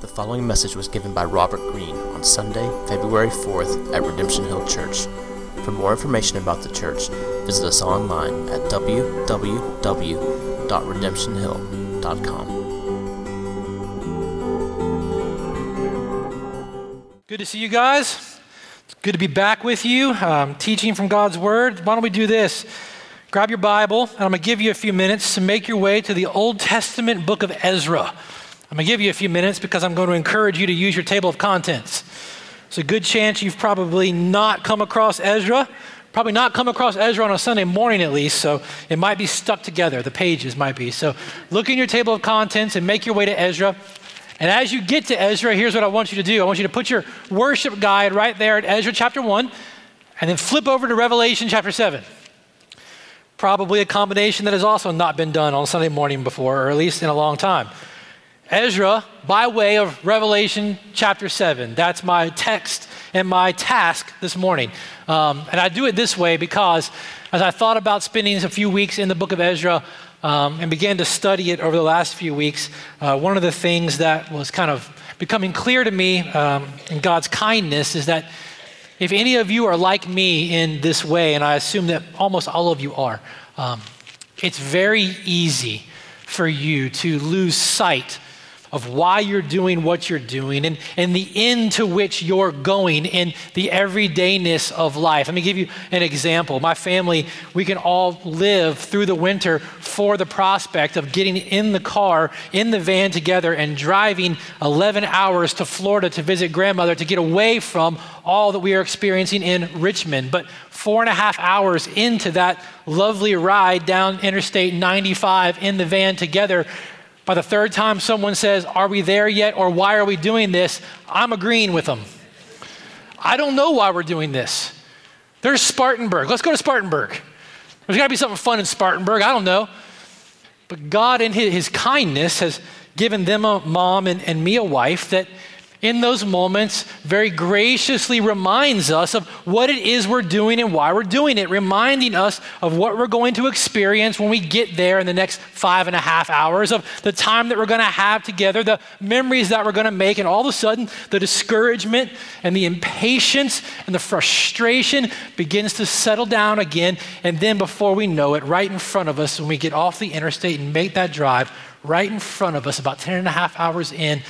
The following message was given by Robert Greene on Sunday, February 4th at Redemption Hill Church. For more information about the church, visit us online at www.redemptionhill.com. Good to see you guys. It's good to be back with you, um, teaching from God's Word. Why don't we do this? Grab your Bible, and I'm going to give you a few minutes to make your way to the Old Testament book of Ezra. I'm going to give you a few minutes because I'm going to encourage you to use your table of contents. It's a good chance you've probably not come across Ezra, probably not come across Ezra on a Sunday morning at least, so it might be stuck together. The pages might be. So look in your table of contents and make your way to Ezra. And as you get to Ezra, here's what I want you to do I want you to put your worship guide right there at Ezra chapter 1, and then flip over to Revelation chapter 7. Probably a combination that has also not been done on Sunday morning before, or at least in a long time. Ezra by way of Revelation chapter 7. That's my text and my task this morning. Um, and I do it this way because as I thought about spending a few weeks in the book of Ezra um, and began to study it over the last few weeks, uh, one of the things that was kind of becoming clear to me um, in God's kindness is that if any of you are like me in this way, and I assume that almost all of you are, um, it's very easy for you to lose sight of why you're doing what you're doing and, and the end to which you're going in the everydayness of life. Let me give you an example. My family, we can all live through the winter for the prospect of getting in the car, in the van together, and driving 11 hours to Florida to visit grandmother to get away from all that we are experiencing in Richmond. But four and a half hours into that lovely ride down Interstate 95 in the van together, by the third time someone says, Are we there yet? or Why are we doing this? I'm agreeing with them. I don't know why we're doing this. There's Spartanburg. Let's go to Spartanburg. There's got to be something fun in Spartanburg. I don't know. But God, in His, kindness, has given them a mom and, and me a wife that in those moments very graciously reminds us of what it is we're doing and why we're doing it, reminding us of what we're going to experience when we get there in the next five and a half hours, of the time that we're going to have together, the memories that we're going to make, and all of a sudden the discouragement and the impatience and the frustration begins to settle down again. And then before we know it, right in front of us, when we get off the interstate and make that drive, right in front of us, about 10 and a half hours in,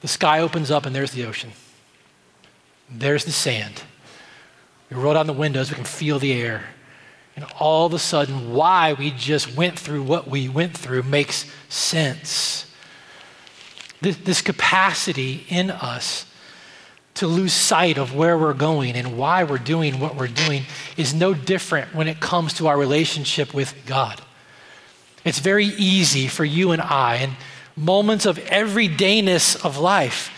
the sky opens up and there's the ocean. There's the sand. We roll down the windows, we can feel the air. And all of a sudden, why we just went through what we went through makes sense. This, this capacity in us to lose sight of where we're going and why we're doing what we're doing is no different when it comes to our relationship with God. It's very easy for you and I, and moments of everydayness of life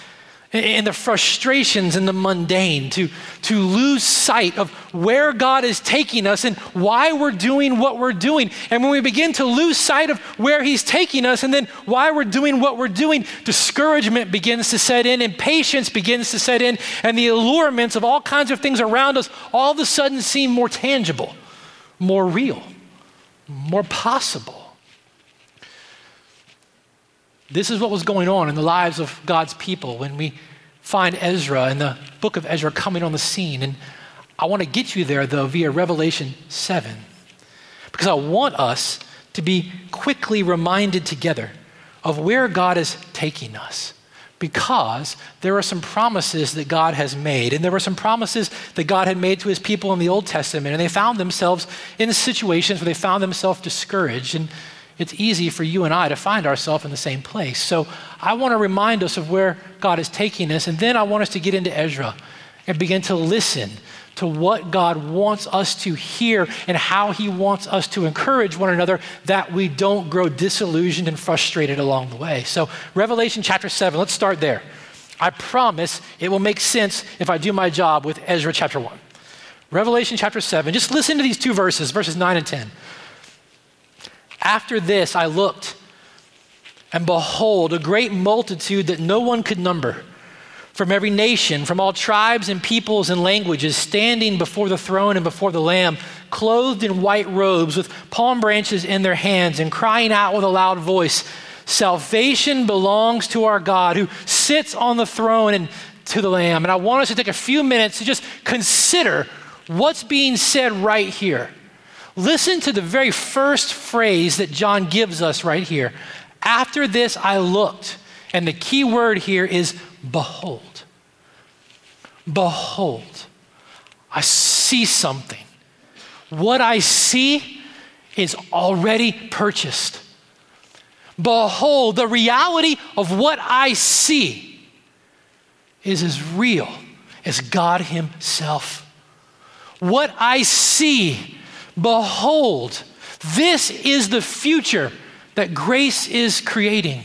and the frustrations and the mundane, to, to lose sight of where God is taking us and why we're doing what we're doing. And when we begin to lose sight of where He's taking us and then why we're doing what we're doing, discouragement begins to set in, impatience begins to set in, and the allurements of all kinds of things around us all of a sudden seem more tangible, more real, more possible. This is what was going on in the lives of God's people when we find Ezra and the book of Ezra coming on the scene. And I want to get you there, though, via Revelation 7, because I want us to be quickly reminded together of where God is taking us. Because there are some promises that God has made, and there were some promises that God had made to his people in the Old Testament, and they found themselves in situations where they found themselves discouraged. And it's easy for you and I to find ourselves in the same place. So I want to remind us of where God is taking us, and then I want us to get into Ezra and begin to listen to what God wants us to hear and how He wants us to encourage one another that we don't grow disillusioned and frustrated along the way. So, Revelation chapter 7, let's start there. I promise it will make sense if I do my job with Ezra chapter 1. Revelation chapter 7, just listen to these two verses, verses 9 and 10. After this, I looked, and behold, a great multitude that no one could number, from every nation, from all tribes and peoples and languages, standing before the throne and before the Lamb, clothed in white robes, with palm branches in their hands, and crying out with a loud voice Salvation belongs to our God who sits on the throne and to the Lamb. And I want us to take a few minutes to just consider what's being said right here. Listen to the very first phrase that John gives us right here. After this, I looked. And the key word here is behold. Behold. I see something. What I see is already purchased. Behold, the reality of what I see is as real as God Himself. What I see, behold, this is the future that grace is creating.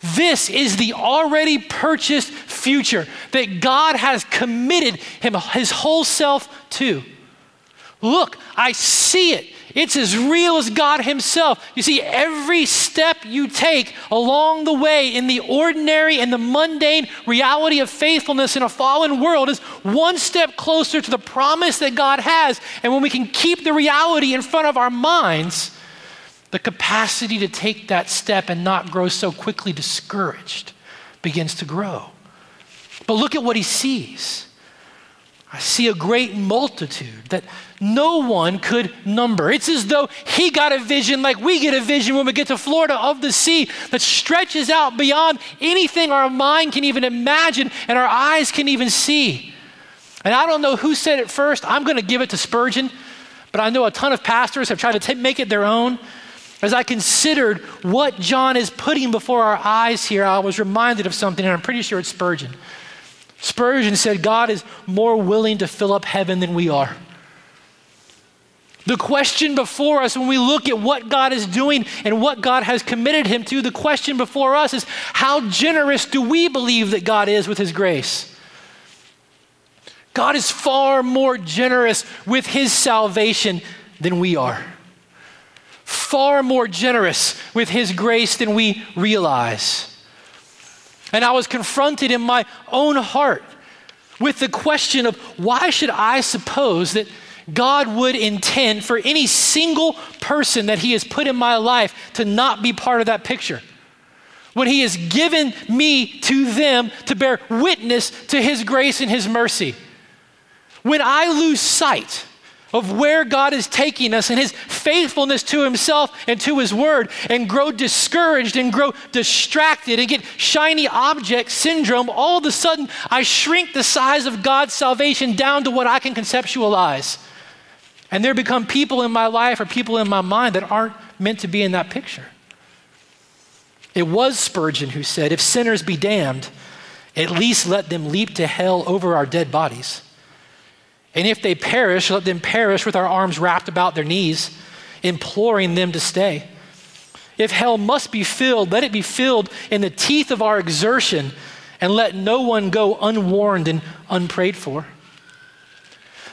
This is the already purchased future that God has committed him, his whole self to. Look, I see it. It's as real as God Himself. You see, every step you take along the way in the ordinary and the mundane reality of faithfulness in a fallen world is one step closer to the promise that God has. And when we can keep the reality in front of our minds, the capacity to take that step and not grow so quickly discouraged begins to grow. But look at what he sees. I see a great multitude that no one could number. It's as though he got a vision like we get a vision when we get to Florida of the sea that stretches out beyond anything our mind can even imagine and our eyes can even see. And I don't know who said it first. I'm going to give it to Spurgeon, but I know a ton of pastors have tried to t- make it their own. As I considered what John is putting before our eyes here, I was reminded of something, and I'm pretty sure it's Spurgeon. Spurgeon said, God is more willing to fill up heaven than we are. The question before us, when we look at what God is doing and what God has committed him to, the question before us is how generous do we believe that God is with his grace? God is far more generous with his salvation than we are far more generous with His grace than we realize. And I was confronted in my own heart with the question of why should I suppose that God would intend for any single person that He has put in my life to not be part of that picture? When He has given me to them to bear witness to His grace and His mercy. When I lose sight of where God is taking us and his faithfulness to himself and to his word and grow discouraged and grow distracted and get shiny object syndrome, all of a sudden I shrink the size of God's salvation down to what I can conceptualize. And there become people in my life or people in my mind that aren't meant to be in that picture. It was Spurgeon who said, If sinners be damned, at least let them leap to hell over our dead bodies. And if they perish, let them perish with our arms wrapped about their knees, imploring them to stay. If hell must be filled, let it be filled in the teeth of our exertion, and let no one go unwarned and unprayed for.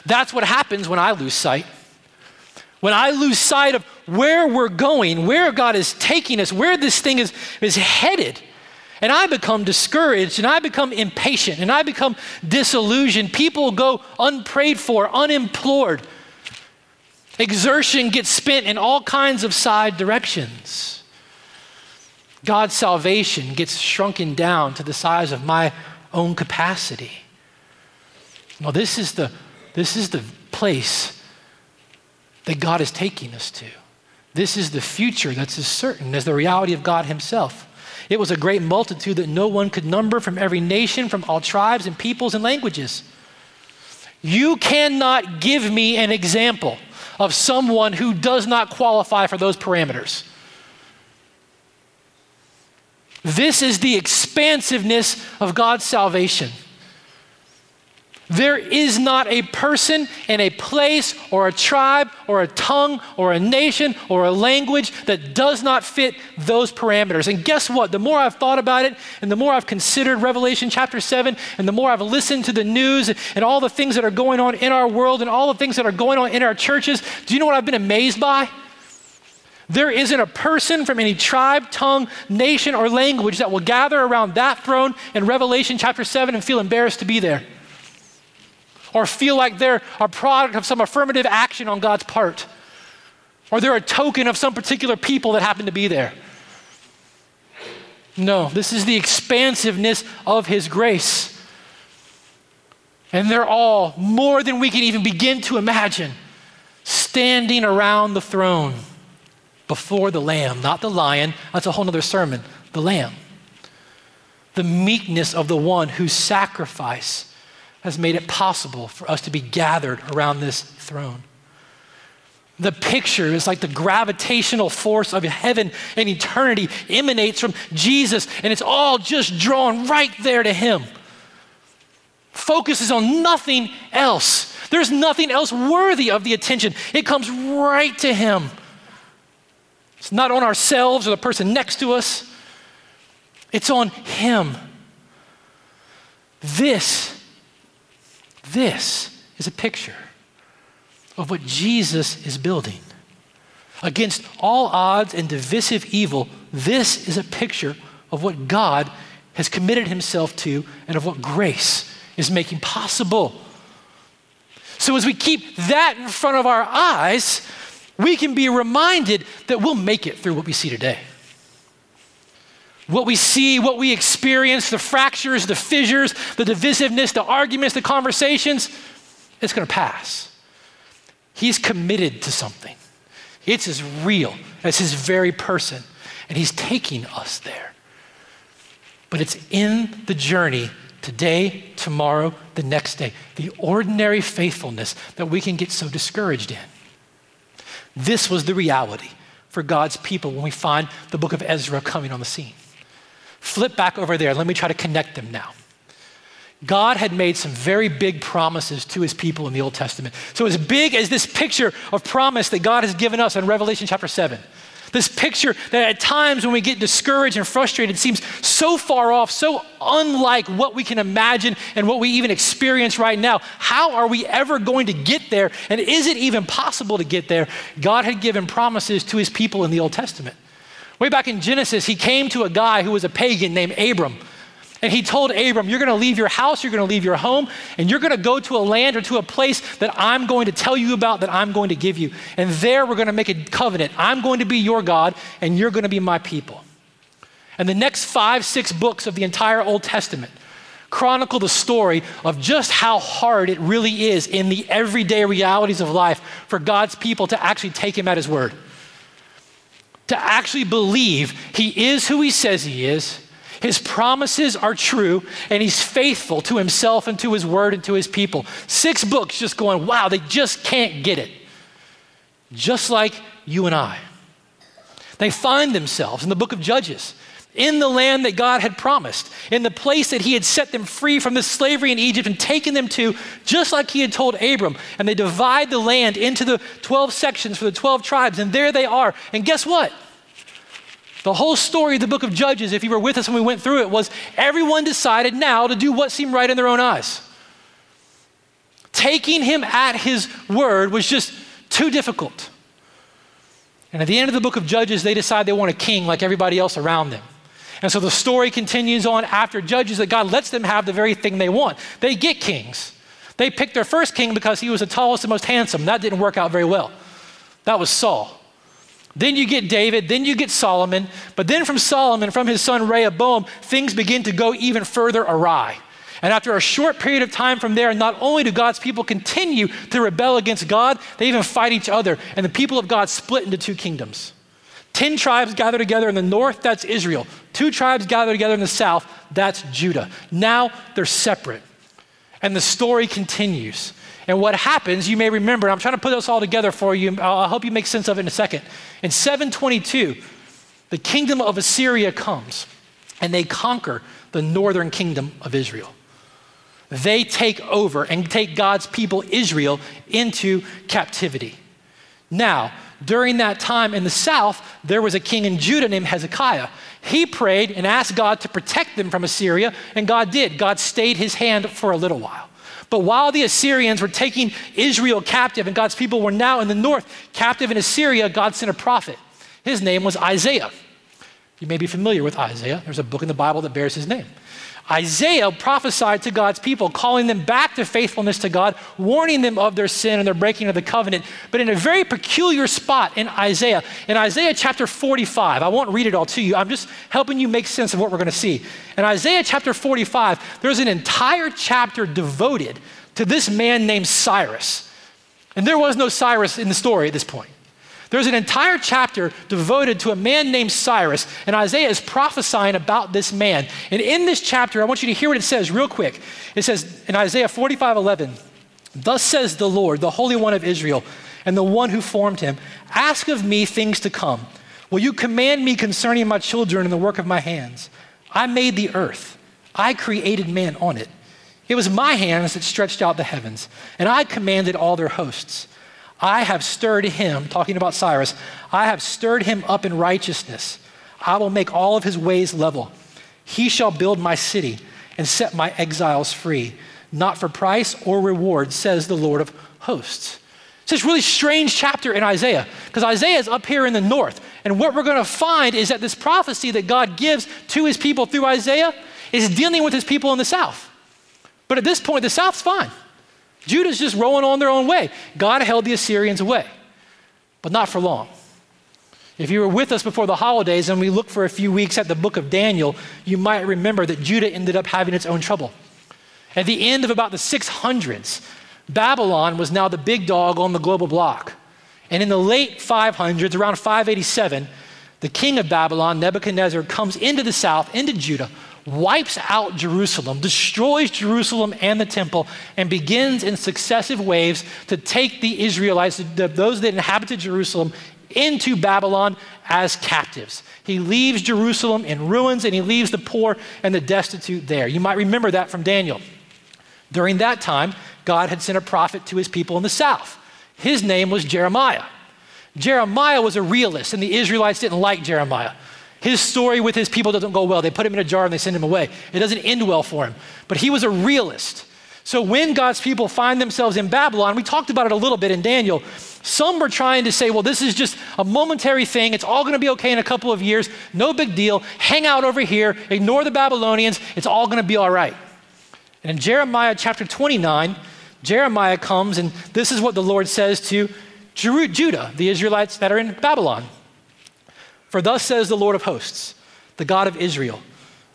That's what happens when I lose sight. When I lose sight of where we're going, where God is taking us, where this thing is, is headed, and I become discouraged and I become impatient and I become disillusioned. People go unprayed for, unimplored. Exertion gets spent in all kinds of side directions. God's salvation gets shrunken down to the size of my own capacity. Well, this is the, this is the place that God is taking us to. This is the future that's as certain as the reality of God Himself. It was a great multitude that no one could number from every nation, from all tribes and peoples and languages. You cannot give me an example of someone who does not qualify for those parameters. This is the expansiveness of God's salvation. There is not a person and a place or a tribe or a tongue or a nation or a language that does not fit those parameters. And guess what? The more I've thought about it and the more I've considered Revelation chapter 7 and the more I've listened to the news and all the things that are going on in our world and all the things that are going on in our churches, do you know what I've been amazed by? There isn't a person from any tribe, tongue, nation, or language that will gather around that throne in Revelation chapter 7 and feel embarrassed to be there or feel like they're a product of some affirmative action on God's part, or they're a token of some particular people that happen to be there. No, this is the expansiveness of His grace. And they're all more than we can even begin to imagine standing around the throne before the Lamb, not the lion. That's a whole other sermon. The Lamb. The meekness of the one whose sacrifice has made it possible for us to be gathered around this throne. The picture is like the gravitational force of heaven and eternity emanates from Jesus, and it's all just drawn right there to Him. Focuses on nothing else. There's nothing else worthy of the attention. It comes right to Him. It's not on ourselves or the person next to us, it's on Him. This, this is a picture of what Jesus is building. Against all odds and divisive evil, this is a picture of what God has committed himself to and of what grace is making possible. So, as we keep that in front of our eyes, we can be reminded that we'll make it through what we see today. What we see, what we experience, the fractures, the fissures, the divisiveness, the arguments, the conversations, it's going to pass. He's committed to something. It's as real as his very person, and he's taking us there. But it's in the journey today, tomorrow, the next day, the ordinary faithfulness that we can get so discouraged in. This was the reality for God's people when we find the book of Ezra coming on the scene. Flip back over there. Let me try to connect them now. God had made some very big promises to his people in the Old Testament. So, as big as this picture of promise that God has given us in Revelation chapter 7, this picture that at times when we get discouraged and frustrated seems so far off, so unlike what we can imagine and what we even experience right now. How are we ever going to get there? And is it even possible to get there? God had given promises to his people in the Old Testament. Way back in Genesis, he came to a guy who was a pagan named Abram. And he told Abram, You're going to leave your house, you're going to leave your home, and you're going to go to a land or to a place that I'm going to tell you about, that I'm going to give you. And there we're going to make a covenant. I'm going to be your God, and you're going to be my people. And the next five, six books of the entire Old Testament chronicle the story of just how hard it really is in the everyday realities of life for God's people to actually take him at his word. To actually believe he is who he says he is his promises are true, and he's faithful to himself and to his word and to his people. Six books just going, wow, they just can't get it. Just like you and I. They find themselves in the book of Judges, in the land that God had promised, in the place that he had set them free from the slavery in Egypt and taken them to, just like he had told Abram. And they divide the land into the 12 sections for the 12 tribes, and there they are. And guess what? The whole story of the book of Judges, if you were with us when we went through it, was everyone decided now to do what seemed right in their own eyes. Taking him at his word was just too difficult. And at the end of the book of Judges, they decide they want a king like everybody else around them. And so the story continues on after Judges that God lets them have the very thing they want. They get kings. They picked their first king because he was the tallest and most handsome. That didn't work out very well. That was Saul. Then you get David, then you get Solomon, but then from Solomon, from his son Rehoboam, things begin to go even further awry. And after a short period of time from there, not only do God's people continue to rebel against God, they even fight each other. And the people of God split into two kingdoms. Ten tribes gather together in the north, that's Israel. Two tribes gather together in the south, that's Judah. Now they're separate. And the story continues. And what happens, you may remember, I'm trying to put this all together for you. I'll help you make sense of it in a second. In 722, the kingdom of Assyria comes and they conquer the northern kingdom of Israel. They take over and take God's people, Israel, into captivity. Now, during that time in the south, there was a king in Judah named Hezekiah. He prayed and asked God to protect them from Assyria, and God did. God stayed his hand for a little while. But while the Assyrians were taking Israel captive and God's people were now in the north captive in Assyria, God sent a prophet. His name was Isaiah. You may be familiar with Isaiah. There's a book in the Bible that bears his name. Isaiah prophesied to God's people, calling them back to faithfulness to God, warning them of their sin and their breaking of the covenant, but in a very peculiar spot in Isaiah. In Isaiah chapter 45, I won't read it all to you, I'm just helping you make sense of what we're going to see. In Isaiah chapter 45, there's an entire chapter devoted to this man named Cyrus. And there was no Cyrus in the story at this point. There's an entire chapter devoted to a man named Cyrus, and Isaiah is prophesying about this man. And in this chapter, I want you to hear what it says real quick. It says in Isaiah 45 11, Thus says the Lord, the Holy One of Israel, and the one who formed him, Ask of me things to come. Will you command me concerning my children and the work of my hands? I made the earth, I created man on it. It was my hands that stretched out the heavens, and I commanded all their hosts. I have stirred him, talking about Cyrus, I have stirred him up in righteousness. I will make all of his ways level. He shall build my city and set my exiles free, not for price or reward, says the Lord of hosts. It's this really strange chapter in Isaiah because Isaiah is up here in the north. And what we're going to find is that this prophecy that God gives to his people through Isaiah is dealing with his people in the south. But at this point, the south's fine. Judah's just rolling on their own way. God held the Assyrians away, but not for long. If you were with us before the holidays and we looked for a few weeks at the book of Daniel, you might remember that Judah ended up having its own trouble. At the end of about the 600s, Babylon was now the big dog on the global block. And in the late 500s, around 587, the king of Babylon, Nebuchadnezzar, comes into the south, into Judah, wipes out Jerusalem, destroys Jerusalem and the temple, and begins in successive waves to take the Israelites, those that inhabited Jerusalem, into Babylon as captives. He leaves Jerusalem in ruins and he leaves the poor and the destitute there. You might remember that from Daniel. During that time, God had sent a prophet to his people in the south. His name was Jeremiah. Jeremiah was a realist, and the Israelites didn't like Jeremiah. His story with his people doesn't go well. They put him in a jar and they send him away. It doesn't end well for him. But he was a realist. So when God's people find themselves in Babylon, we talked about it a little bit in Daniel. Some were trying to say, well, this is just a momentary thing. It's all going to be okay in a couple of years. No big deal. Hang out over here. Ignore the Babylonians. It's all going to be all right. And in Jeremiah chapter 29, Jeremiah comes, and this is what the Lord says to Judah, the Israelites that are in Babylon. For thus says the Lord of hosts, the God of Israel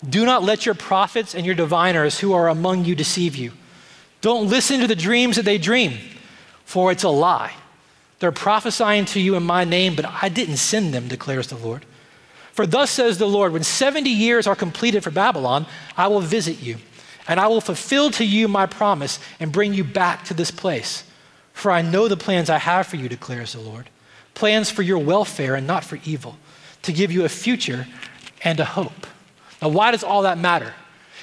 Do not let your prophets and your diviners who are among you deceive you. Don't listen to the dreams that they dream, for it's a lie. They're prophesying to you in my name, but I didn't send them, declares the Lord. For thus says the Lord, when 70 years are completed for Babylon, I will visit you, and I will fulfill to you my promise and bring you back to this place. For I know the plans I have for you, declares the Lord plans for your welfare and not for evil to give you a future and a hope. Now, why does all that matter?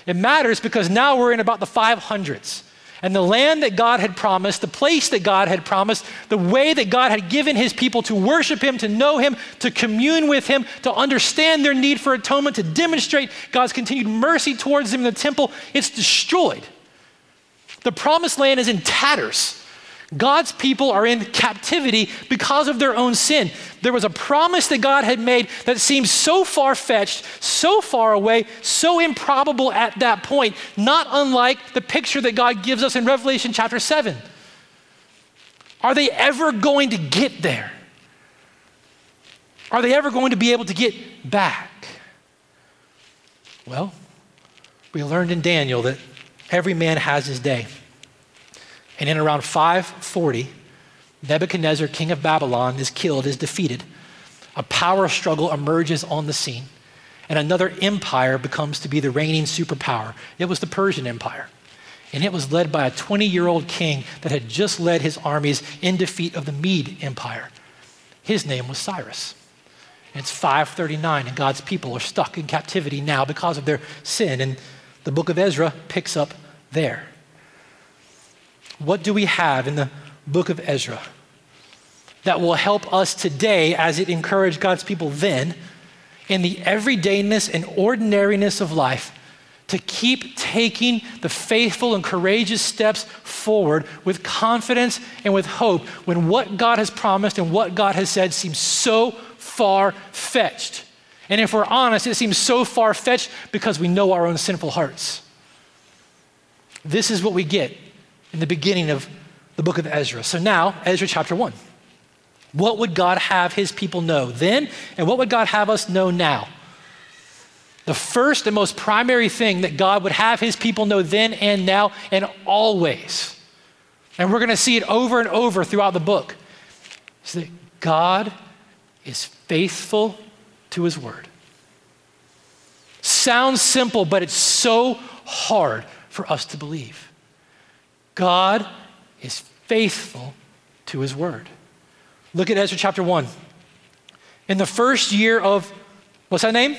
It matters because now we're in about the 500s. And the land that God had promised, the place that God had promised, the way that God had given his people to worship him, to know him, to commune with him, to understand their need for atonement, to demonstrate God's continued mercy towards them in the temple, it's destroyed. The promised land is in tatters. God's people are in captivity because of their own sin. There was a promise that God had made that seemed so far fetched, so far away, so improbable at that point, not unlike the picture that God gives us in Revelation chapter 7. Are they ever going to get there? Are they ever going to be able to get back? Well, we learned in Daniel that every man has his day. And in around 540, Nebuchadnezzar, king of Babylon, is killed, is defeated. A power struggle emerges on the scene, and another empire becomes to be the reigning superpower. It was the Persian Empire. And it was led by a 20 year old king that had just led his armies in defeat of the Mede Empire. His name was Cyrus. And it's 539, and God's people are stuck in captivity now because of their sin. And the book of Ezra picks up there. What do we have in the book of Ezra that will help us today as it encouraged God's people then in the everydayness and ordinariness of life to keep taking the faithful and courageous steps forward with confidence and with hope when what God has promised and what God has said seems so far fetched And if we're honest, it seems so far fetched because we know our own sinful hearts. This is what we get in the beginning of the book of Ezra. So now, Ezra chapter 1. What would God have his people know then, and what would God have us know now? The first and most primary thing that God would have his people know then and now and always, and we're going to see it over and over throughout the book, is that God is faithful to his word. Sounds simple, but it's so hard for us to believe. God is faithful to his word. Look at Ezra chapter 1. In the first year of, what's that name?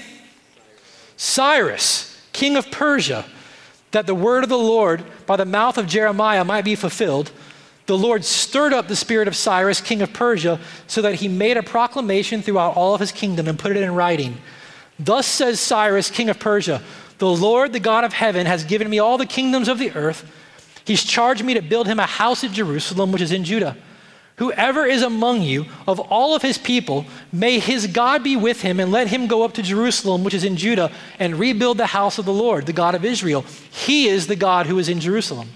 Cyrus, king of Persia, that the word of the Lord by the mouth of Jeremiah might be fulfilled, the Lord stirred up the spirit of Cyrus, king of Persia, so that he made a proclamation throughout all of his kingdom and put it in writing. Thus says Cyrus, king of Persia The Lord, the God of heaven, has given me all the kingdoms of the earth. He's charged me to build him a house at Jerusalem, which is in Judah. Whoever is among you of all of his people, may his God be with him and let him go up to Jerusalem, which is in Judah, and rebuild the house of the Lord, the God of Israel. He is the God who is in Jerusalem.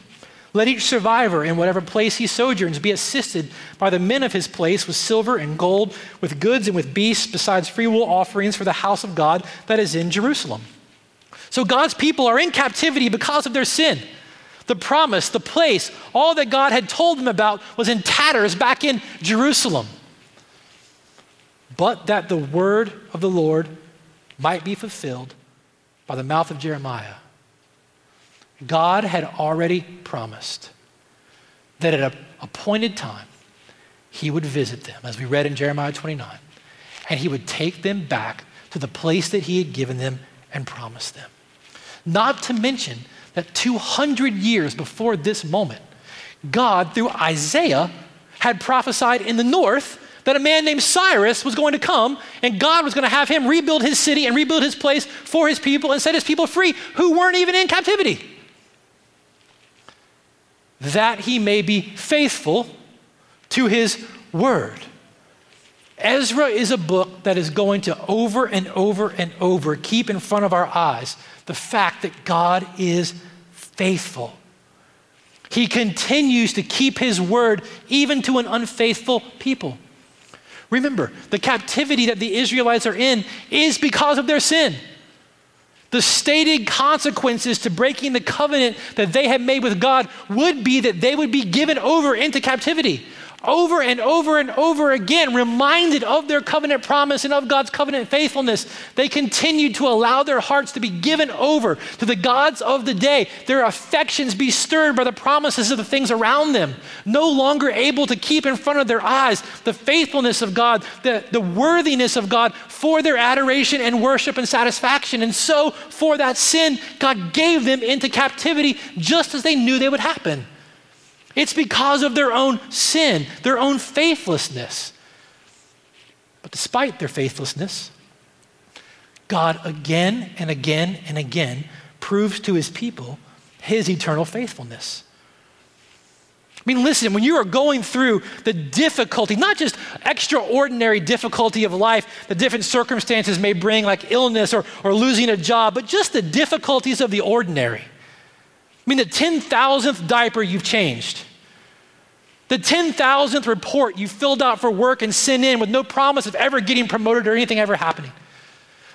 Let each survivor in whatever place he sojourns be assisted by the men of his place with silver and gold, with goods and with beasts, besides freewill offerings for the house of God that is in Jerusalem. So God's people are in captivity because of their sin. The promise, the place, all that God had told them about was in tatters back in Jerusalem. But that the word of the Lord might be fulfilled by the mouth of Jeremiah. God had already promised that at an appointed time, he would visit them, as we read in Jeremiah 29, and he would take them back to the place that he had given them and promised them. Not to mention that 200 years before this moment, God, through Isaiah, had prophesied in the north that a man named Cyrus was going to come and God was going to have him rebuild his city and rebuild his place for his people and set his people free who weren't even in captivity. That he may be faithful to his word. Ezra is a book that is going to over and over and over keep in front of our eyes the fact that God is faithful. He continues to keep his word even to an unfaithful people. Remember, the captivity that the Israelites are in is because of their sin. The stated consequences to breaking the covenant that they had made with God would be that they would be given over into captivity over and over and over again, reminded of their covenant promise and of God's covenant faithfulness, they continued to allow their hearts to be given over to the gods of the day, their affections be stirred by the promises of the things around them, no longer able to keep in front of their eyes the faithfulness of God, the, the worthiness of God for their adoration and worship and satisfaction. And so, for that sin, God gave them into captivity just as they knew they would happen. It's because of their own sin, their own faithlessness. But despite their faithlessness, God again and again and again proves to his people his eternal faithfulness. I mean, listen, when you are going through the difficulty, not just extraordinary difficulty of life that different circumstances may bring, like illness or, or losing a job, but just the difficulties of the ordinary. I mean, the 10,000th diaper you've changed, the 10,000th report you filled out for work and sent in with no promise of ever getting promoted or anything ever happening.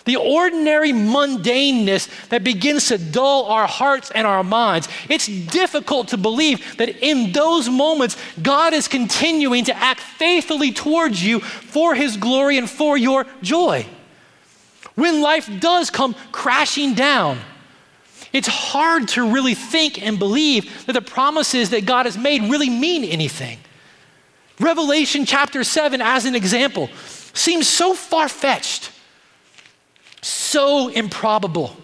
The ordinary mundaneness that begins to dull our hearts and our minds. It's difficult to believe that in those moments, God is continuing to act faithfully towards you for His glory and for your joy. When life does come crashing down, it's hard to really think and believe that the promises that God has made really mean anything. Revelation chapter 7, as an example, seems so far fetched, so improbable,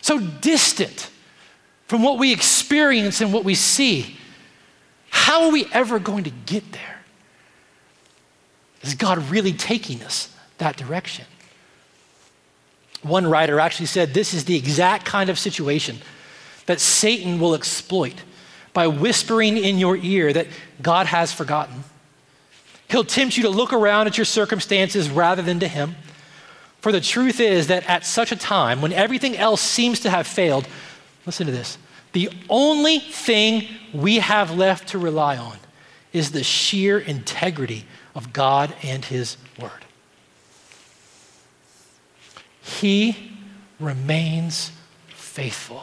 so distant from what we experience and what we see. How are we ever going to get there? Is God really taking us that direction? One writer actually said this is the exact kind of situation that Satan will exploit by whispering in your ear that God has forgotten. He'll tempt you to look around at your circumstances rather than to Him, For the truth is that at such a time, when everything else seems to have failed, listen to this the only thing we have left to rely on is the sheer integrity of God and His Word. He remains faithful.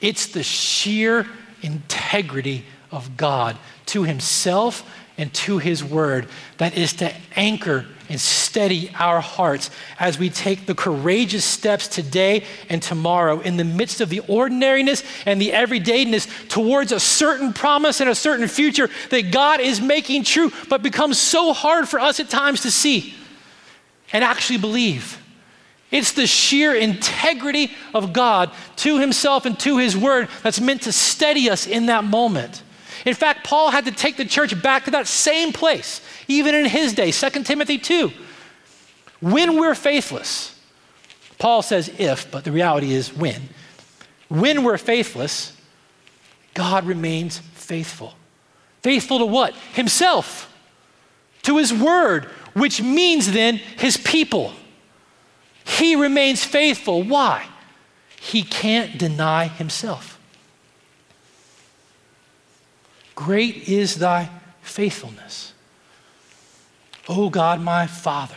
It's the sheer integrity of God to Himself and to His Word that is to anchor and steady our hearts as we take the courageous steps today and tomorrow in the midst of the ordinariness and the everydayness towards a certain promise and a certain future that God is making true, but becomes so hard for us at times to see and actually believe. It's the sheer integrity of God to Himself and to His Word that's meant to steady us in that moment. In fact, Paul had to take the church back to that same place, even in his day, 2 Timothy 2. When we're faithless, Paul says if, but the reality is when. When we're faithless, God remains faithful. Faithful to what? Himself, to his word, which means then his people. He remains faithful. Why? He can't deny himself. Great is thy faithfulness. O God, my Father,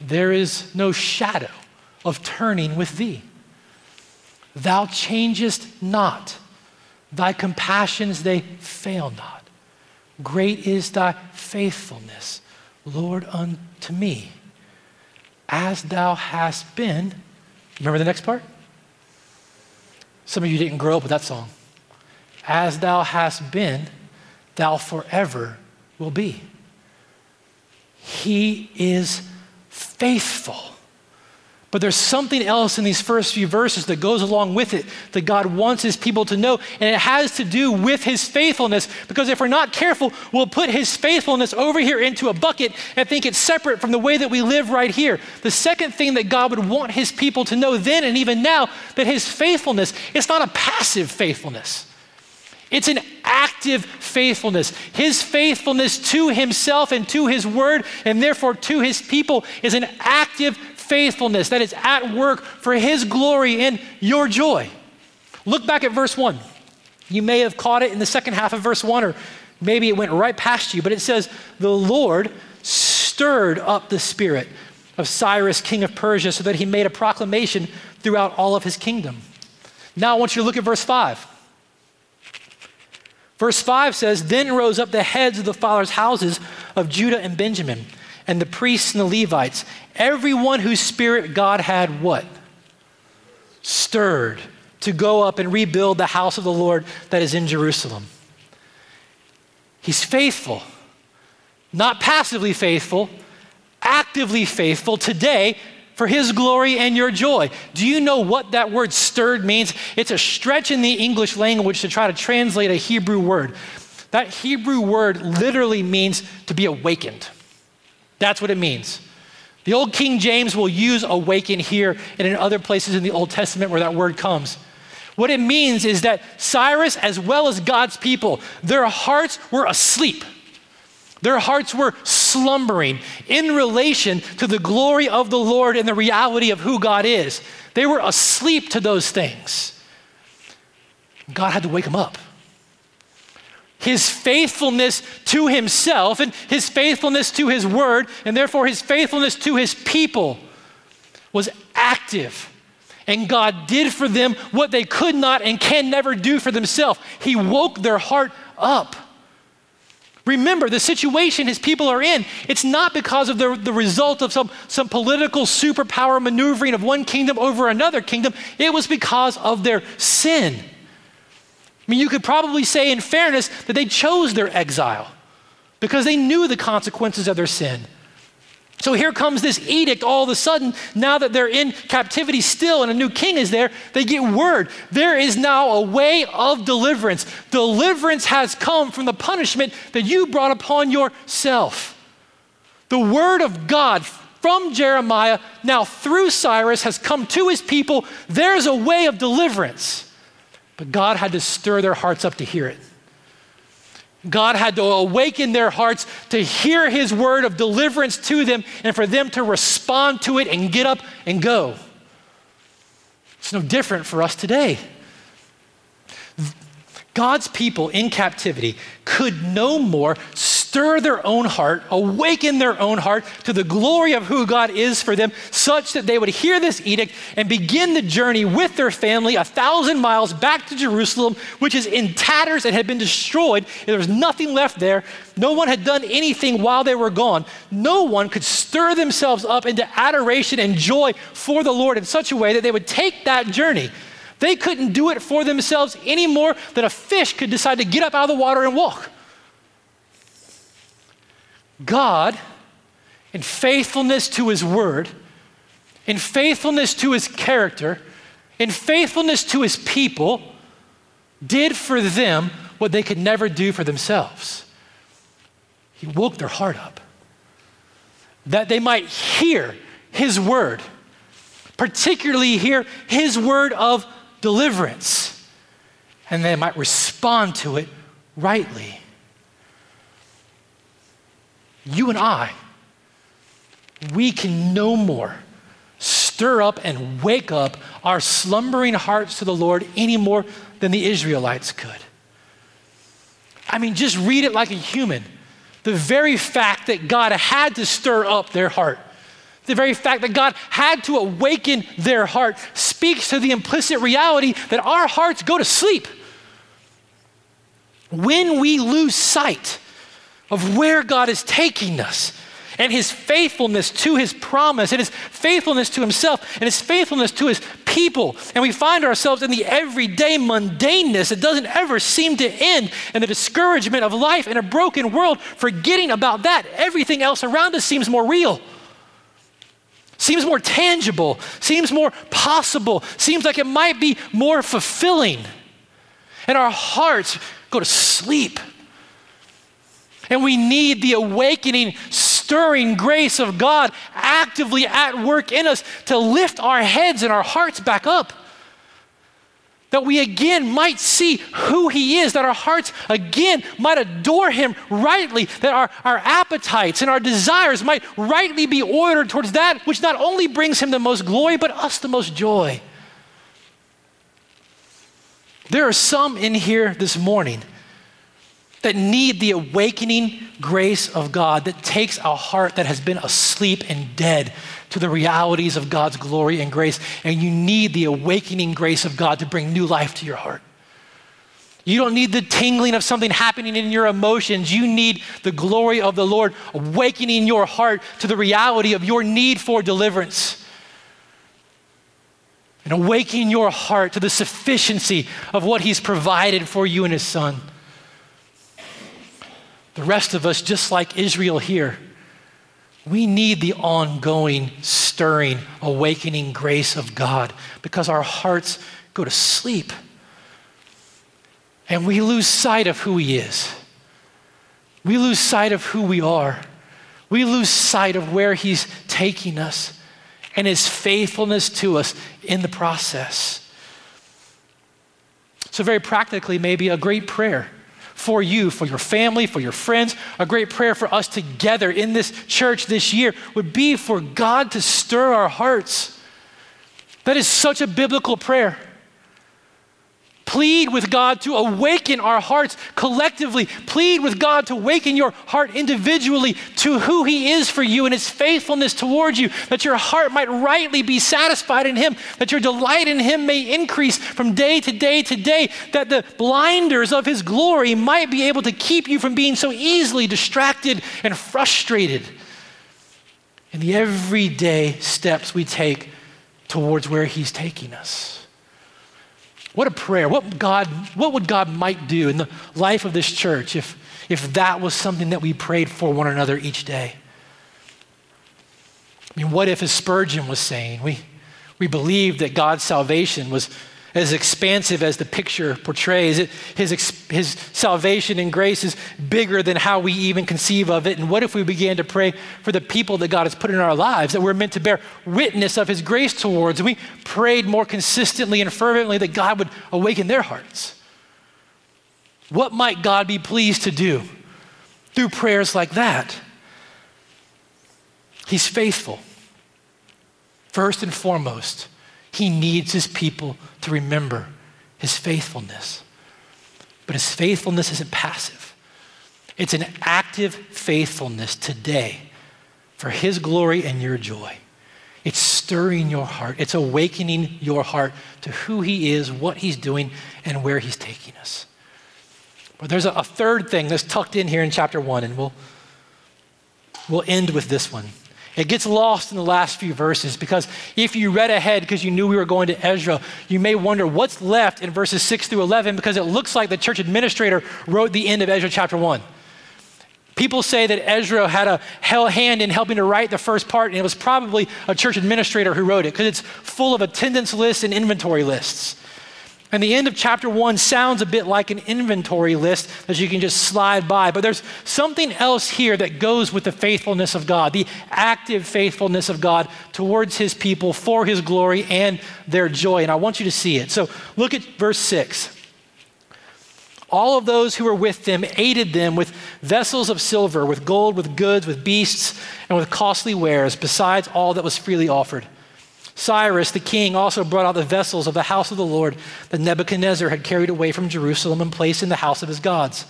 there is no shadow of turning with thee. Thou changest not, thy compassions they fail not. Great is thy faithfulness, Lord, unto me, as thou hast been. Remember the next part? Some of you didn't grow up with that song as thou hast been, thou forever will be. He is faithful. But there's something else in these first few verses that goes along with it that God wants his people to know, and it has to do with his faithfulness. Because if we're not careful, we'll put his faithfulness over here into a bucket and think it's separate from the way that we live right here. The second thing that God would want his people to know then and even now that his faithfulness, it's not a passive faithfulness. It's an active faithfulness. His faithfulness to himself and to his word, and therefore to his people, is an active faithfulness that is at work for his glory and your joy. Look back at verse 1. You may have caught it in the second half of verse 1, or maybe it went right past you, but it says, The Lord stirred up the spirit of Cyrus, king of Persia, so that he made a proclamation throughout all of his kingdom. Now I want you to look at verse 5. Verse 5 says, Then rose up the heads of the fathers' houses of Judah and Benjamin, and the priests and the Levites, everyone whose spirit God had what? Stirred to go up and rebuild the house of the Lord that is in Jerusalem. He's faithful, not passively faithful, actively faithful today for his glory and your joy. Do you know what that word stirred means? It's a stretch in the English language to try to translate a Hebrew word. That Hebrew word literally means to be awakened. That's what it means. The old King James will use awaken here and in other places in the Old Testament where that word comes. What it means is that Cyrus, as well as God's people, their hearts were asleep. Their hearts were slumbering in relation to the glory of the Lord and the reality of who God is. They were asleep to those things. God had to wake them up. His faithfulness to himself and his faithfulness to his word, and therefore his faithfulness to his people, was active. And God did for them what they could not and can never do for themselves. He woke their heart up. Remember, the situation his people are in, it's not because of the, the result of some, some political superpower maneuvering of one kingdom over another kingdom. It was because of their sin. I mean, you could probably say, in fairness, that they chose their exile because they knew the consequences of their sin. So here comes this edict all of a sudden. Now that they're in captivity still and a new king is there, they get word. There is now a way of deliverance. Deliverance has come from the punishment that you brought upon yourself. The word of God from Jeremiah, now through Cyrus, has come to his people. There's a way of deliverance. But God had to stir their hearts up to hear it. God had to awaken their hearts to hear his word of deliverance to them and for them to respond to it and get up and go. It's no different for us today. God's people in captivity could no more stir their own heart, awaken their own heart to the glory of who God is for them, such that they would hear this edict and begin the journey with their family a thousand miles back to Jerusalem, which is in tatters and had been destroyed. There was nothing left there. No one had done anything while they were gone. No one could stir themselves up into adoration and joy for the Lord in such a way that they would take that journey. They couldn't do it for themselves any more than a fish could decide to get up out of the water and walk. God, in faithfulness to his word, in faithfulness to his character, in faithfulness to his people, did for them what they could never do for themselves. He woke their heart up that they might hear his word, particularly hear his word of deliverance, and they might respond to it rightly. You and I, we can no more stir up and wake up our slumbering hearts to the Lord any more than the Israelites could. I mean, just read it like a human. The very fact that God had to stir up their heart the very fact that God had to awaken their heart speaks to the implicit reality that our hearts go to sleep. When we lose sight of where God is taking us and his faithfulness to his promise and his faithfulness to himself and his faithfulness to his people, and we find ourselves in the everyday mundaneness that doesn't ever seem to end and the discouragement of life in a broken world, forgetting about that, everything else around us seems more real seems more tangible, seems more possible, seems like it might be more fulfilling. And our hearts go to sleep. And we need the awakening, stirring grace of God actively at work in us to lift our heads and our hearts back up that we again might see who He is, that our hearts again might adore Him rightly, that our, our appetites and our desires might rightly be ordered towards that which not only brings Him the most glory, but us the most joy. There are some in here this morning that need the awakening grace of God that takes a heart that has been asleep and dead to the realities of God's glory and grace. And you need the awakening grace of God to bring new life to your heart. You don't need the tingling of something happening in your emotions. You need the glory of the Lord awakening your heart to the reality of your need for deliverance. And awakening your heart to the sufficiency of what He's provided for you and His Son. The rest of us, just like Israel here, we need the ongoing, stirring, awakening grace of God because our hearts go to sleep and we lose sight of who He is. We lose sight of who we are. We lose sight of where He's taking us and His faithfulness to us in the process. So, very practically, maybe a great prayer for you, for your family, for your friends. A great prayer for us together in this church this year would be for God to stir our hearts. That is such a biblical prayer plead with God to awaken our hearts collectively. Plead with God to awaken your heart individually to who He is for you and His faithfulness towards you, that your heart might rightly be satisfied in Him, that your delight in Him may increase from day to day to day, that the blinders of His glory might be able to keep you from being so easily distracted and frustrated in the everyday steps we take towards where He's taking us. What a prayer. What God, what would God might do in the life of this church if, if that was something that we prayed for one another each day? I mean, what if, as Spurgeon was saying, we, we believed that God's salvation was as expansive as the picture portrays. It, his, his salvation and grace is bigger than how we even conceive of it. And what if we began to pray for the people that God has put in our lives that we're meant to bear witness of his grace towards? And we prayed more consistently and fervently that God would awaken their hearts. What might God be pleased to do through prayers like that? He's faithful. First and foremost, he needs his people to remember his faithfulness. But his faithfulness isn't passive, it's an active faithfulness today for his glory and your joy. It's stirring your heart, it's awakening your heart to who he is, what he's doing, and where he's taking us. But there's a, a third thing that's tucked in here in chapter one, and we'll, we'll end with this one. It gets lost in the last few verses because if you read ahead because you knew we were going to Ezra, you may wonder what's left in verses 6 through 11 because it looks like the church administrator wrote the end of Ezra chapter 1. People say that Ezra had a hell hand in helping to write the first part, and it was probably a church administrator who wrote it because it's full of attendance lists and inventory lists. And the end of chapter one sounds a bit like an inventory list that you can just slide by, but there's something else here that goes with the faithfulness of God, the active faithfulness of God towards his people for his glory and their joy. And I want you to see it. So look at verse six. All of those who were with them aided them with vessels of silver, with gold, with goods, with beasts, and with costly wares, besides all that was freely offered. Cyrus the king also brought out the vessels of the house of the Lord that Nebuchadnezzar had carried away from Jerusalem and placed in the house of his gods.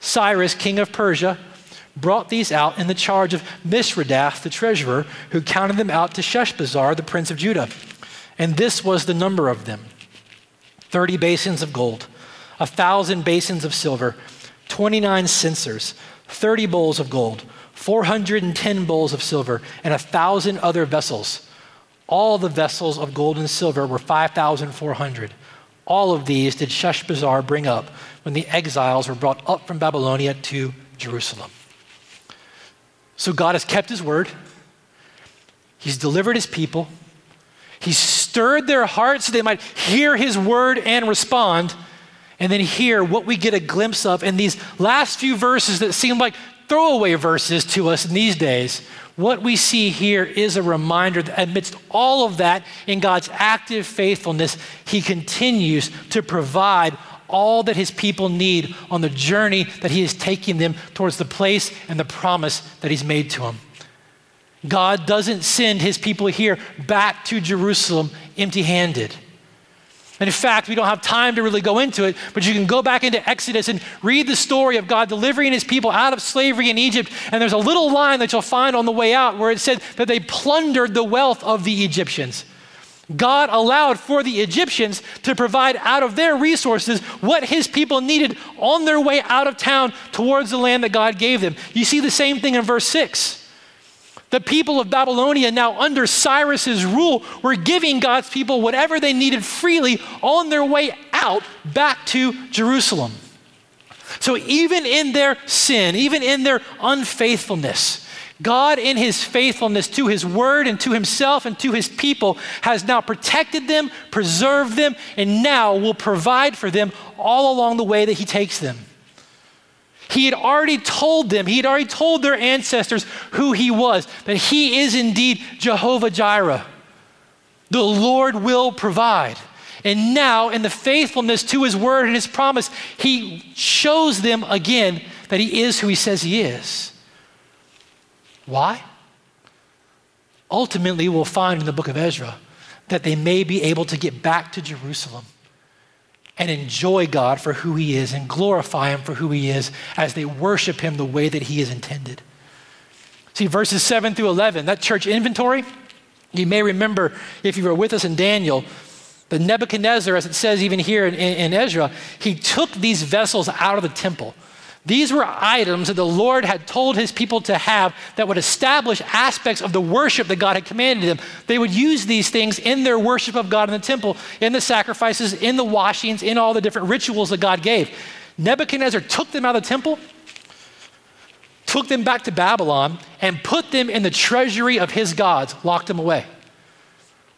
Cyrus, king of Persia, brought these out in the charge of Mithredath, the treasurer, who counted them out to Sheshbazzar, the prince of Judah. And this was the number of them 30 basins of gold, a thousand basins of silver, 29 censers, 30 bowls of gold, 410 bowls of silver, and a thousand other vessels. All the vessels of gold and silver were 5,400. All of these did Sheshbazzar bring up when the exiles were brought up from Babylonia to Jerusalem. So God has kept his word. He's delivered his people. He's stirred their hearts so they might hear his word and respond. And then hear what we get a glimpse of in these last few verses that seem like throwaway verses to us in these days, what we see here is a reminder that amidst all of that, in God's active faithfulness, He continues to provide all that His people need on the journey that He is taking them towards the place and the promise that He's made to them. God doesn't send His people here back to Jerusalem empty handed. And in fact, we don't have time to really go into it, but you can go back into Exodus and read the story of God delivering his people out of slavery in Egypt. And there's a little line that you'll find on the way out where it said that they plundered the wealth of the Egyptians. God allowed for the Egyptians to provide out of their resources what his people needed on their way out of town towards the land that God gave them. You see the same thing in verse 6. The people of Babylonia, now under Cyrus's rule, were giving God's people whatever they needed freely on their way out back to Jerusalem. So, even in their sin, even in their unfaithfulness, God, in his faithfulness to his word and to himself and to his people, has now protected them, preserved them, and now will provide for them all along the way that he takes them. He had already told them, he had already told their ancestors who he was, that he is indeed Jehovah Jireh. The Lord will provide. And now, in the faithfulness to his word and his promise, he shows them again that he is who he says he is. Why? Ultimately, we'll find in the book of Ezra that they may be able to get back to Jerusalem and enjoy God for who He is and glorify Him for who He is as they worship Him the way that He is intended. See, verses 7 through 11, that church inventory, you may remember if you were with us in Daniel, the Nebuchadnezzar, as it says even here in, in, Ezra, he took these vessels out of the temple. These were items that the Lord had told his people to have that would establish aspects of the worship that God had commanded them. They would use these things in their worship of God in the temple, in the sacrifices, in the washings, in all the different rituals that God gave. Nebuchadnezzar took them out of the temple, took them back to Babylon, and put them in the treasury of his gods, locked them away.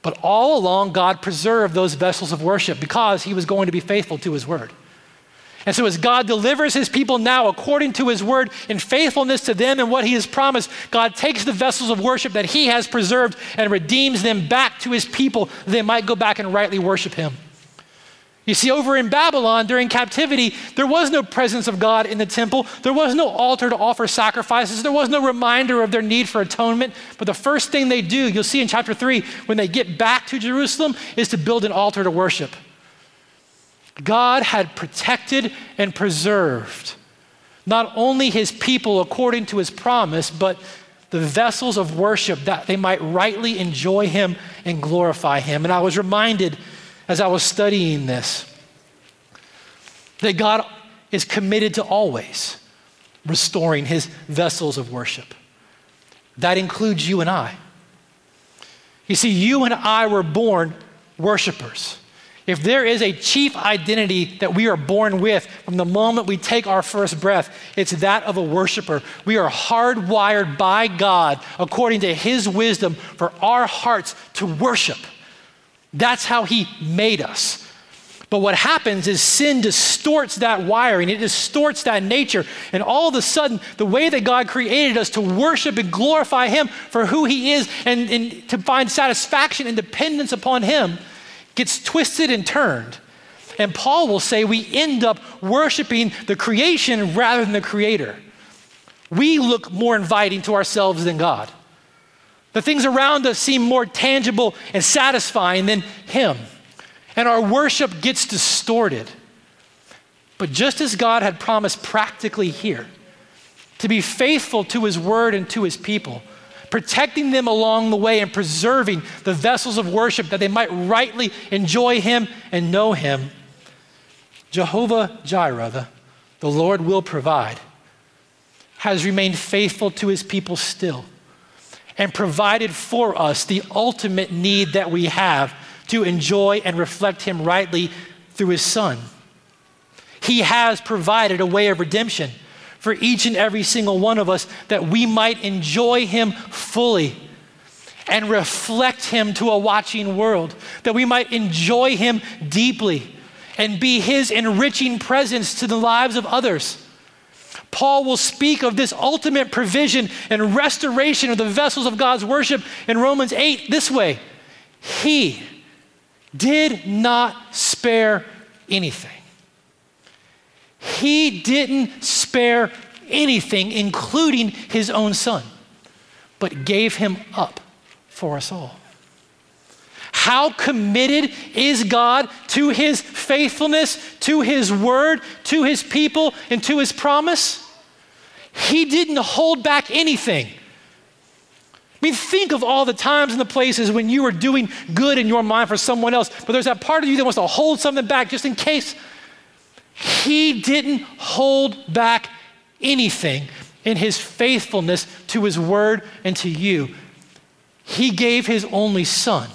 But all along, God preserved those vessels of worship because he was going to be faithful to his word. And so, as God delivers his people now according to his word in faithfulness to them and what he has promised, God takes the vessels of worship that he has preserved and redeems them back to his people that they might go back and rightly worship him. You see, over in Babylon during captivity, there was no presence of God in the temple. There was no altar to offer sacrifices. There was no reminder of their need for atonement. But the first thing they do, you'll see in chapter 3, when they get back to Jerusalem, is to build an altar to worship. God had protected and preserved not only his people according to his promise, but the vessels of worship that they might rightly enjoy him and glorify him. And I was reminded as I was studying this that God is committed to always restoring his vessels of worship. That includes you and I. You see, you and I were born worshipers. If there is a chief identity that we are born with from the moment we take our first breath, it's that of a worshiper. We are hardwired by God, according to His wisdom, for our hearts to worship. That's how He made us. But what happens is sin distorts that wiring, it distorts that nature. And all of a sudden, the way that God created us to worship and glorify Him for who He is and, and to find satisfaction and dependence upon Him gets twisted and turned. And Paul will say we end up worshiping the creation rather than the creator. We look more inviting to ourselves than God. The things around us seem more tangible and satisfying than Him. And our worship gets distorted. But just as God had promised practically here, to be faithful to His word and to His people, protecting them along the way and preserving the vessels of worship that they might rightly enjoy Him and know Him. Jehovah Jireh, the, the Lord will provide, has remained faithful to His people still and provided for us the ultimate need that we have to enjoy and reflect Him rightly through His Son. He has provided a way of redemption for each and every single one of us that we might enjoy Him fully and reflect Him to a watching world, that we might enjoy Him deeply and be His enriching presence to the lives of others. Paul will speak of this ultimate provision and restoration of the vessels of God's worship in Romans 8 this way He did not spare anything. He didn't spare anything, including his own son, but gave him up for us all. How committed is God to his faithfulness, to his word, to his people, and to his promise? He didn't hold back anything. I mean, think of all the times and the places when you were doing good in your mind for someone else, but there's that part of you that wants to hold something back just in case. He didn't hold back anything in his faithfulness to his word and to you. He gave his only son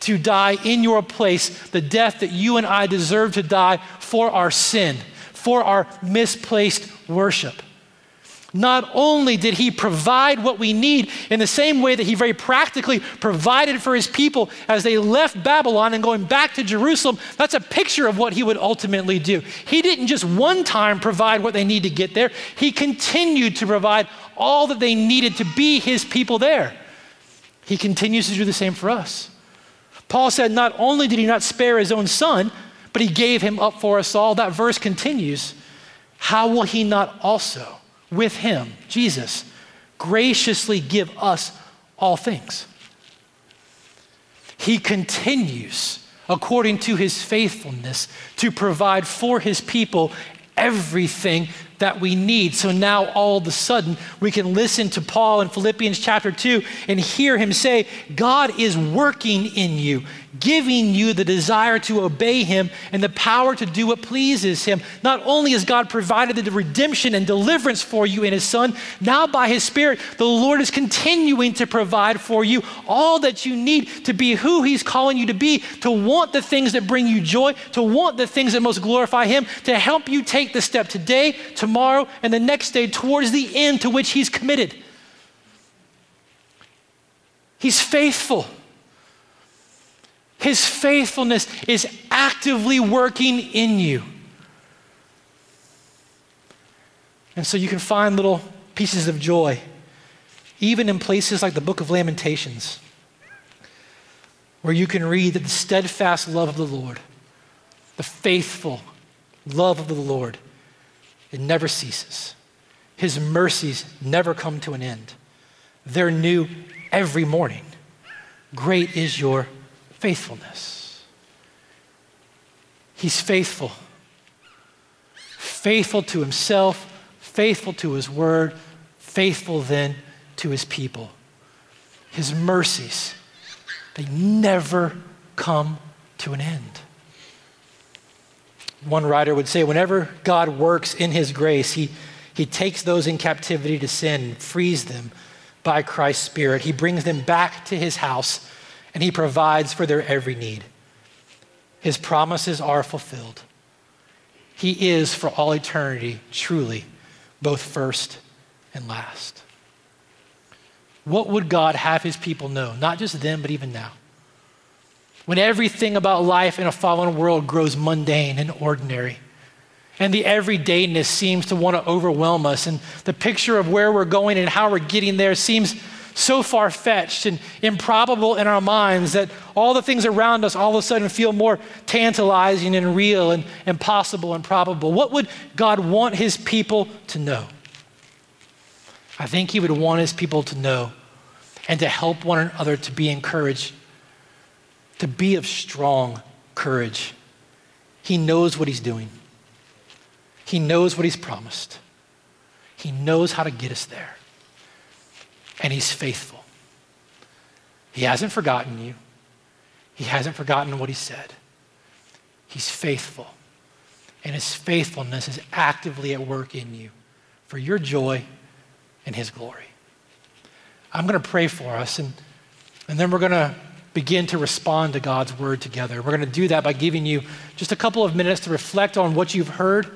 to die in your place, the death that you and I deserve to die for our sin, for our misplaced worship. Not only did he provide what we need in the same way that he very practically provided for his people as they left Babylon and going back to Jerusalem, that's a picture of what he would ultimately do. He didn't just one time provide what they need to get there, he continued to provide all that they needed to be his people there. He continues to do the same for us. Paul said, Not only did he not spare his own son, but he gave him up for us all. That verse continues. How will he not also? With him, Jesus, graciously give us all things. He continues, according to his faithfulness, to provide for his people everything that we need. So now all of a sudden we can listen to Paul in Philippians chapter 2 and hear him say, God is working in you, giving you the desire to obey him and the power to do what pleases him. Not only has God provided the redemption and deliverance for you in his son, now by his spirit, the Lord is continuing to provide for you all that you need to be who he's calling you to be, to want the things that bring you joy, to want the things that most glorify him, to help you take the step today, tomorrow, and the next day towards the end to which he's committed. He's faithful. His faithfulness is actively working in you. And so you can find little pieces of joy, even in places like the book of Lamentations, where you can read that the steadfast love of the Lord the faithful love of the Lord, it never ceases. His mercies never come to an end. They're new every morning. Great is your faithfulness. He's faithful. Faithful to himself, faithful to his word, faithful then to his people. His mercies, they never come to an end. One writer would say, whenever God works in his grace, he, he takes those in captivity to sin and frees them by Christ's Spirit. He brings them back to his house and he provides for their every need. His promises are fulfilled. He is for all eternity, truly, both first and last. What would God have his people know? Not just then, but even now when everything about life in a fallen world grows mundane and ordinary. And the everydayness seems to want to overwhelm us. And the picture of where we're going and how we're getting there seems so far fetched and improbable in our minds that all the things around us all of a sudden feel more tantalizing and real and impossible and probable. What would God want his people to know? I think he would want his people to know and to help one another to be encouraged to be of strong courage. He knows what he's doing, he knows what he's promised, he knows how to get us there. And he's faithful. He hasn't forgotten you, he hasn't forgotten what he said. He's faithful. And his faithfulness is actively at work in you for your joy and his glory. I'm going to pray for us, and, and then we're going to begin to respond to God's word together. We're going to do that by giving you just a couple of minutes to reflect on what you've heard,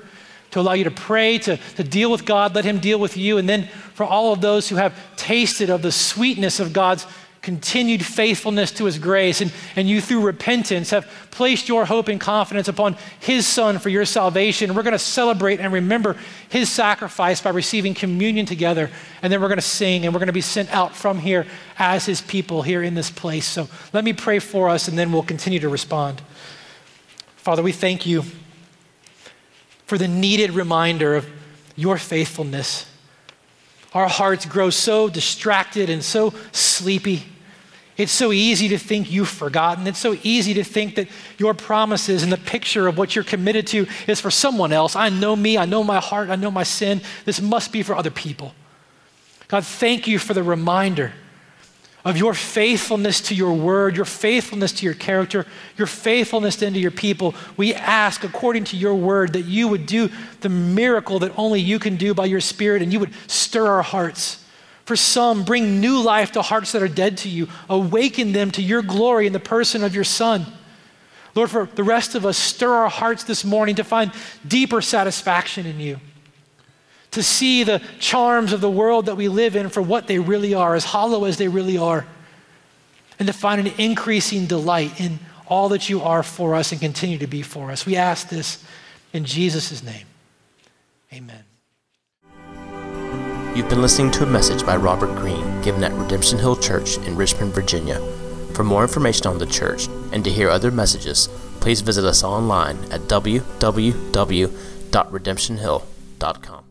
to allow you to pray, to, to deal with God, let Him deal with you. And then for all of those who have tasted of the sweetness of God's continued faithfulness to his grace, and, and you through repentance have placed your hope and confidence upon his son for your salvation. We're going to celebrate and remember his sacrifice by receiving communion together, and then we're going to sing and we're going to be sent out from here as his people here in this place. So let me pray for us, and then we'll continue to respond. Father, we thank you for the needed reminder of your faithfulness our hearts grow so distracted and so sleepy. It's so easy to think you've forgotten. It's so easy to think that your promises and the picture of what you're committed to is for someone else. I know me, I know my heart, I know my sin. This must be for other people. God, thank you for the reminder of your faithfulness to your word, your faithfulness to your character, your faithfulness into your people. We ask, according to your word, that you would do the miracle that only you can do by your spirit and you would stir our hearts. For some, bring new life to hearts that are dead to you, awaken them to your glory in the person of your Son. Lord, for the rest of us, stir our hearts this morning to find deeper satisfaction in you to see the charms of the world that we live in for what they really are, as hollow as they really are, and to find an increasing delight in all that you are for us and continue to be for us. We ask this in Jesus' name. Amen. You've been listening to a message by Robert Greene given at Redemption Hill Church in Richmond, Virginia. For more information on the church and to hear other messages, please visit us online at www.redemptionhill.com.